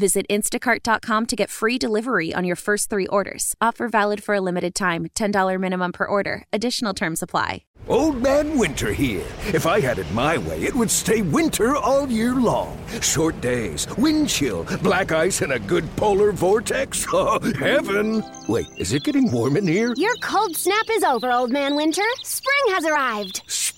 Visit instacart.com to get free delivery on your first three orders. Offer valid for a limited time $10 minimum per order. Additional terms apply. Old Man Winter here. If I had it my way, it would stay winter all year long. Short days, wind chill, black ice, and a good polar vortex. Oh, heaven! Wait, is it getting warm in here? Your cold snap is over, Old Man Winter. Spring has arrived.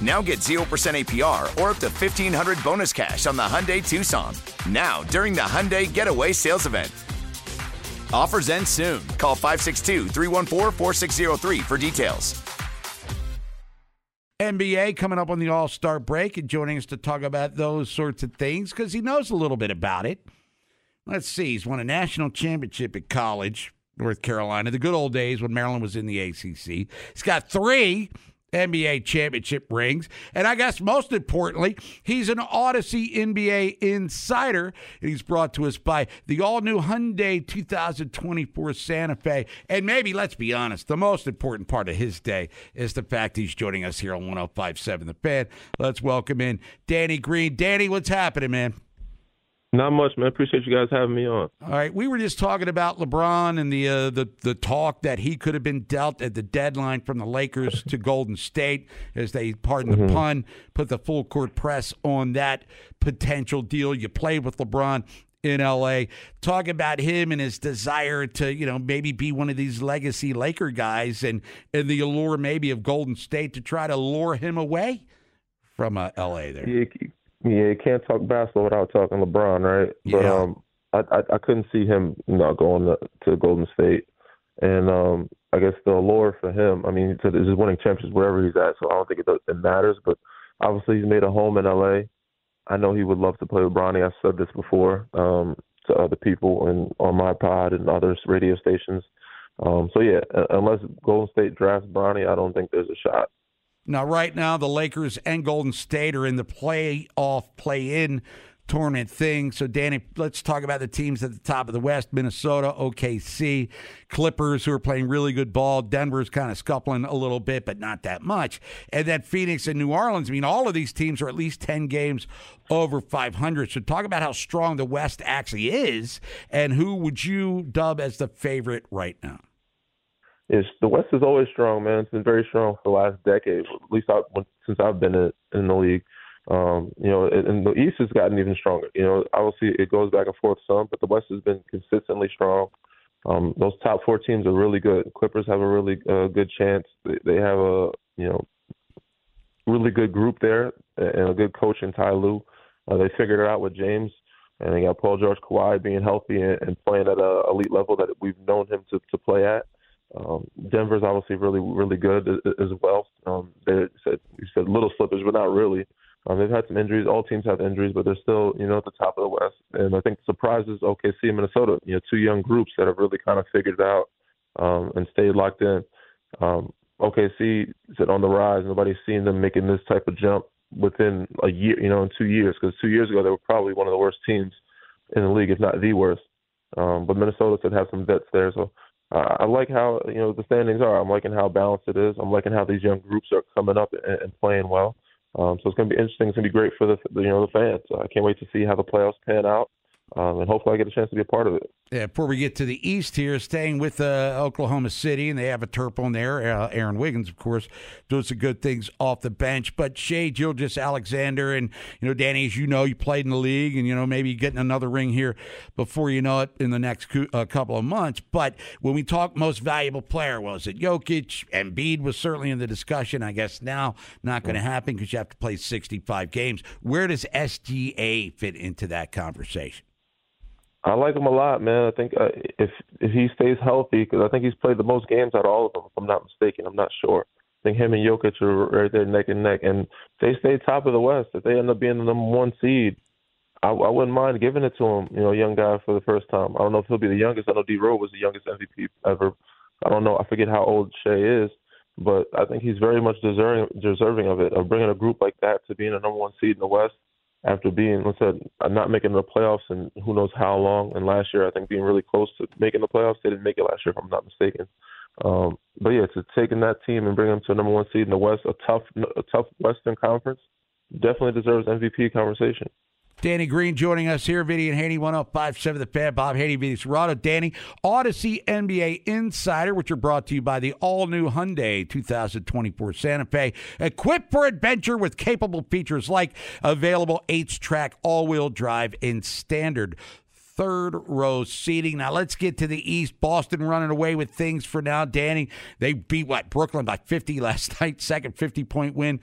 Now get 0% APR or up to 1500 bonus cash on the Hyundai Tucson. Now, during the Hyundai Getaway Sales Event. Offers end soon. Call 562 314 4603 for details. NBA coming up on the All Star break and joining us to talk about those sorts of things because he knows a little bit about it. Let's see. He's won a national championship at college, North Carolina, the good old days when Maryland was in the ACC. He's got three NBA championship rings. And I guess most importantly, he's an Odyssey NBA insider. And he's brought to us by the all new Hyundai 2024 Santa Fe. And maybe, let's be honest, the most important part of his day is the fact he's joining us here on 1057 The Fan. Let's welcome in Danny Green. Danny, what's happening, man? Not much, man. Appreciate you guys having me on. All right, we were just talking about LeBron and the uh, the the talk that he could have been dealt at the deadline from the Lakers to Golden State, as they pardon the mm-hmm. pun, put the full court press on that potential deal. You played with LeBron in LA. Talk about him and his desire to, you know, maybe be one of these legacy Laker guys and, and the allure maybe of Golden State to try to lure him away from uh, LA there. Yeah, yeah, you can't talk basketball without talking LeBron, right? Yeah. But um, I, I I couldn't see him know going to, to Golden State, and um, I guess the allure for him. I mean, he's just winning championships wherever he's at, so I don't think it, it matters. But obviously, he's made a home in LA. I know he would love to play with Bronny. I've said this before um, to other people and on my pod and other radio stations. Um, so yeah, unless Golden State drafts Bronny, I don't think there's a shot. Now, right now, the Lakers and Golden State are in the playoff, play-in tournament thing. So, Danny, let's talk about the teams at the top of the West: Minnesota, OKC, Clippers, who are playing really good ball. Denver's kind of scuffling a little bit, but not that much. And then Phoenix and New Orleans. I mean, all of these teams are at least ten games over 500. So, talk about how strong the West actually is, and who would you dub as the favorite right now? Is the West is always strong, man. It's been very strong for the last decade, at least I, since I've been in, the league. Um, you know, and the East has gotten even stronger. You know, obviously it goes back and forth some, but the West has been consistently strong. Um, those top four teams are really good. Clippers have a really uh, good chance. They, they have a you know really good group there and a good coach in Ty Lue. Uh, they figured it out with James, and they got Paul George, Kawhi being healthy and, and playing at a elite level that we've known him to to play at. Um, Denver's obviously really, really good as well. Um, they said you said little slippage, but not really. Um, they've had some injuries. All teams have injuries, but they're still, you know, at the top of the West. And I think the surprise is OKC and Minnesota. You know, two young groups that have really kind of figured it out um, and stayed locked in. Um, OKC said on the rise. Nobody's seen them making this type of jump within a year, you know, in two years. Because two years ago they were probably one of the worst teams in the league, if not the worst. Um, but Minnesota said have some vets there, so uh, I like how you know the standings are. I'm liking how balanced it is. I'm liking how these young groups are coming up and, and playing well. Um, so it's going to be interesting. It's going to be great for the you know the fans. I can't wait to see how the playoffs pan out um, and hopefully I get a chance to be a part of it. Yeah, before we get to the East here, staying with uh, Oklahoma City, and they have a Terp on there. Uh, Aaron Wiggins, of course, doing some good things off the bench. But Shai Gilgeous-Alexander, and you know, Danny, as you know, you played in the league, and you know, maybe getting another ring here before you know it in the next co- uh, couple of months. But when we talk most valuable player, was it Jokic? And Embiid was certainly in the discussion. I guess now not going to happen because you have to play 65 games. Where does SGA fit into that conversation? I like him a lot, man. I think uh, if if he stays healthy, because I think he's played the most games out of all of them. If I'm not mistaken, I'm not sure. I think him and Jokic are right there neck and neck, and if they stay top of the West. If they end up being the number one seed, I, I wouldn't mind giving it to him. You know, young guy for the first time. I don't know if he'll be the youngest. I know D. Rose was the youngest MVP ever. I don't know. I forget how old Shai is, but I think he's very much deserving deserving of it. Of bringing a group like that to being a number one seed in the West after being, let's say, not making the playoffs and who knows how long. And last year, I think being really close to making the playoffs, they didn't make it last year, if I'm not mistaken. Um, but yeah, to taking that team and bring them to a number one seed in the West, a tough, a tough Western Conference, definitely deserves MVP conversation. Danny Green joining us here, Vinny and Haynie, 1057 The Fan, Bob Haynie, Vinny Cerrato, Danny, Odyssey NBA Insider, which are brought to you by the all new Hyundai 2024 Santa Fe. Equipped for adventure with capable features like available H track all wheel drive and standard third row seating. Now let's get to the East. Boston running away with things for now. Danny, they beat what Brooklyn by 50 last night, second 50 point win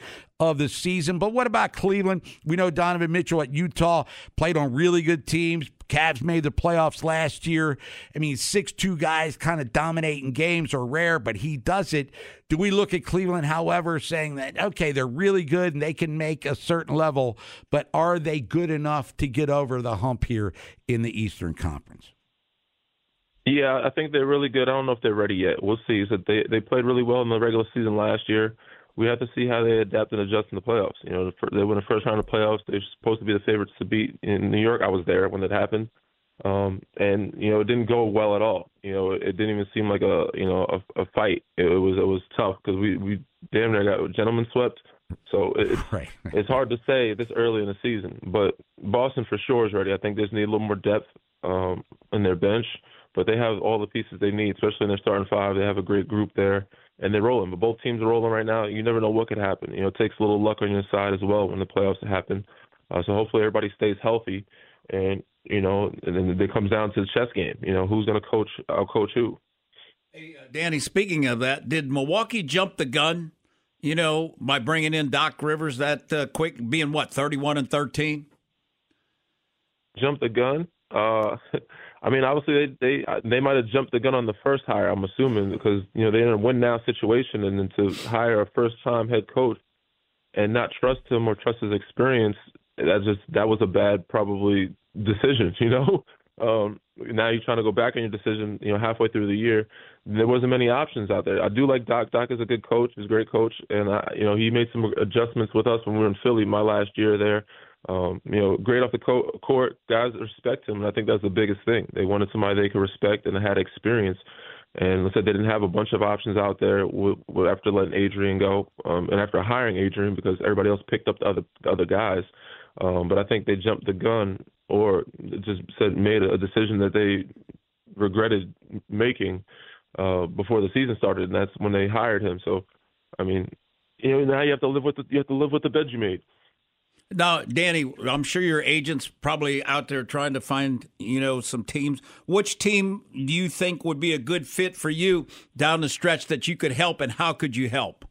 of the season. But what about Cleveland? We know Donovan Mitchell at Utah played on really good teams. Cavs made the playoffs last year. I mean, six-two guys kind of dominating games are rare, but he does it. Do we look at Cleveland, however, saying that, okay, they're really good and they can make a certain level, but are they good enough to get over the hump here in the Eastern Conference? Yeah, I think they're really good. I don't know if they're ready yet. We'll see. So they they played really well in the regular season last year we have to see how they adapt and adjust in the playoffs. You know, they win the first round of playoffs. They're supposed to be the favorites to beat in New York. I was there when that happened, um, and you know, it didn't go well at all. You know, it didn't even seem like a you know a, a fight. It, it was it was tough because we we damn near got gentlemen swept. So it's right. it's hard to say this early in the season, but Boston for sure is ready. I think they just need a little more depth um, in their bench, but they have all the pieces they need, especially in their starting five. They have a great group there and they're rolling. But both teams are rolling right now. You never know what could happen. You know, it takes a little luck on your side as well when the playoffs happen. Uh, so hopefully everybody stays healthy, and you know, and then it comes down to the chess game. You know, who's going to coach? I'll coach who. Hey, uh, Danny. Speaking of that, did Milwaukee jump the gun? You know, by bringing in Doc Rivers that uh, quick, being what thirty-one and thirteen. Jump the gun. Uh, I mean, obviously they they they might have jumped the gun on the first hire. I'm assuming because you know they're in a win now situation, and then to hire a first time head coach and not trust him or trust his experience, that just that was a bad probably decision. You know, um, now you're trying to go back on your decision. You know, halfway through the year, there wasn't many options out there. I do like Doc. Doc is a good coach. He's a great coach, and I, you know he made some adjustments with us when we were in Philly my last year there. Um, you know, great off the co- court, guys respect him, and I think that's the biggest thing. They wanted somebody they could respect and had experience. And let's say they didn't have a bunch of options out there with, with after letting Adrian go, um, and after hiring Adrian because everybody else picked up the other the other guys. Um, but I think they jumped the gun or just said made a decision that they regretted making uh, before the season started, and that's when they hired him. So, I mean, you know, now you have to live with the, you have to live with the bed you made. Now, Danny, I'm sure your agent's probably out there trying to find, you know, some teams. Which team do you think would be a good fit for you down the stretch that you could help, and how could you help?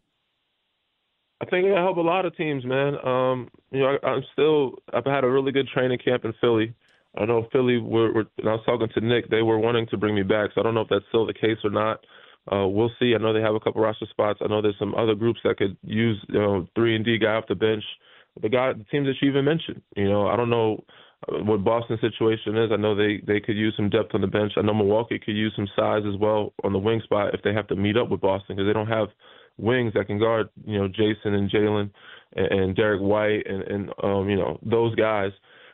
I think I help a lot of teams, man. Um, you know, I, I'm still I've had a really good training camp in Philly. I know Philly were, were and I was talking to Nick, they were wanting to bring me back, so I don't know if that's still the case or not. Uh, we'll see. I know they have a couple roster spots. I know there's some other groups that could use, you know, three and D guy off the bench the guy, the teams that you even mentioned. You know, I don't know what Boston's situation is. I know they they could use some depth on the bench. I know Milwaukee could use some size as well on the wing spot if they have to meet up with Boston because they don't have wings that can guard you know Jayson and Jalen and, and Derrick White and and um, you know those guys.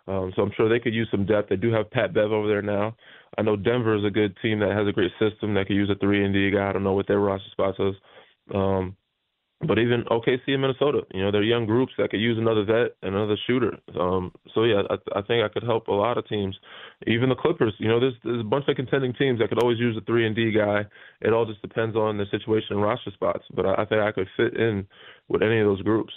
Um, so I'm sure they could use some depth. They do have Pat Bev over there now. I know Denver is a good team that has a great system that could use a three and D guy. I don't know what their roster spots is. Um, but even OKC and Minnesota, you know, they're young groups that could use another vet, and another shooter. Um, so yeah, I, I think I could help a lot of teams, even the Clippers. You know, there's there's a bunch of contending teams that could always use a three and D guy. It all just depends on the situation and roster spots. But I, I think I could fit in with any of those groups.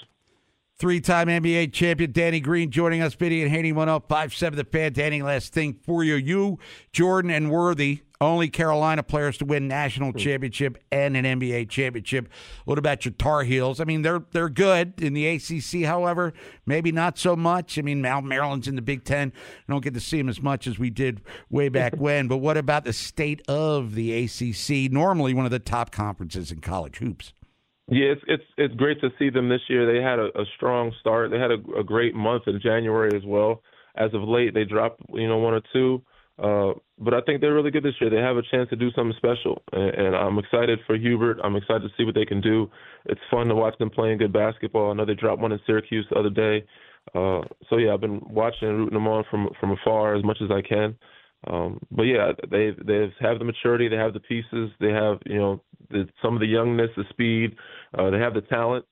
Three-time NBA champion Danny Green joining us. Vinny and Haynie one up five seven. The fan. Danny, last thing for you. You, Jordan, and Worthy Only Carolina players to win national hmm. championship and an NBA championship. What about your Tar Heels? I mean, they're they're good in the ACC. However, maybe not so much. I mean, Mount Maryland's in the Big Ten. I don't get to see them as much as we did way back when. But what about the state of the ACC? Normally, one of the top conferences in college hoops. Yeah, it's it's it's great to see them this year. They had a, a strong start. They had a, a great month in January as well. As of late, they dropped you know one or two. Uh, but I think they're really good this year. They have a chance to do something special, and, and I'm excited for Hubert. I'm excited to see what they can do. It's fun to watch them playing good basketball. I know they dropped one in Syracuse the other day. Uh, so yeah, I've been watching and rooting them on from from afar as much as I can. Um, but yeah, they they have the maturity, they have the pieces, they have you know the, some of the youngness, the speed, uh, they have the talent.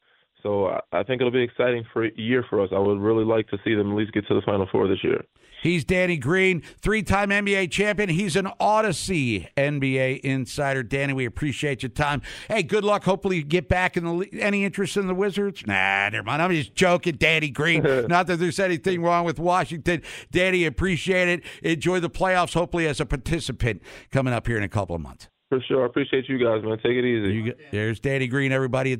So I, I think it'll be exciting for a year for us. I would really like to see them at least get to the Final Four this year. He's Danny Green, three time NBA champion. He's an Odyssey NBA insider. Danny, we appreciate your time. Hey, good luck. Hopefully, you get back in the any interest in the Wizards? Nah, never mind. I'm just joking, Danny Green. Not that there's anything wrong with Washington. Danny, appreciate it. Enjoy the playoffs, hopefully, as a participant coming up here in a couple of months. For sure. I appreciate you guys, man. Take it easy. Get, there's Danny Green, everybody.